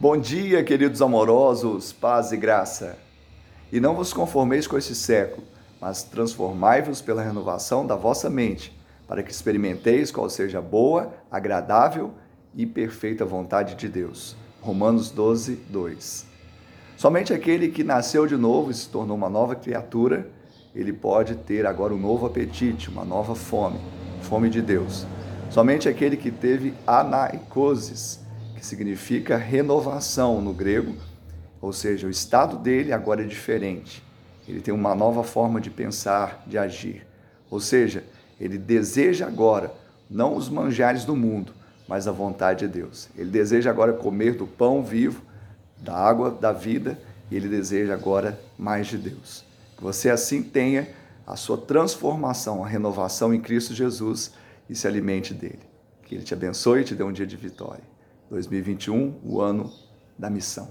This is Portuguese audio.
Bom dia, queridos amorosos, paz e graça. E não vos conformeis com este século, mas transformai-vos pela renovação da vossa mente, para que experimenteis qual seja a boa, agradável e perfeita vontade de Deus. Romanos 12, 2. Somente aquele que nasceu de novo e se tornou uma nova criatura, ele pode ter agora um novo apetite, uma nova fome, fome de Deus. Somente aquele que teve anaicoses, que significa renovação no grego, ou seja, o estado dele agora é diferente. Ele tem uma nova forma de pensar, de agir. Ou seja, ele deseja agora não os manjares do mundo, mas a vontade de Deus. Ele deseja agora comer do pão vivo, da água da vida, e ele deseja agora mais de Deus. Que você assim tenha a sua transformação, a renovação em Cristo Jesus e se alimente dele. Que ele te abençoe e te dê um dia de vitória. 2021, o ano da missão.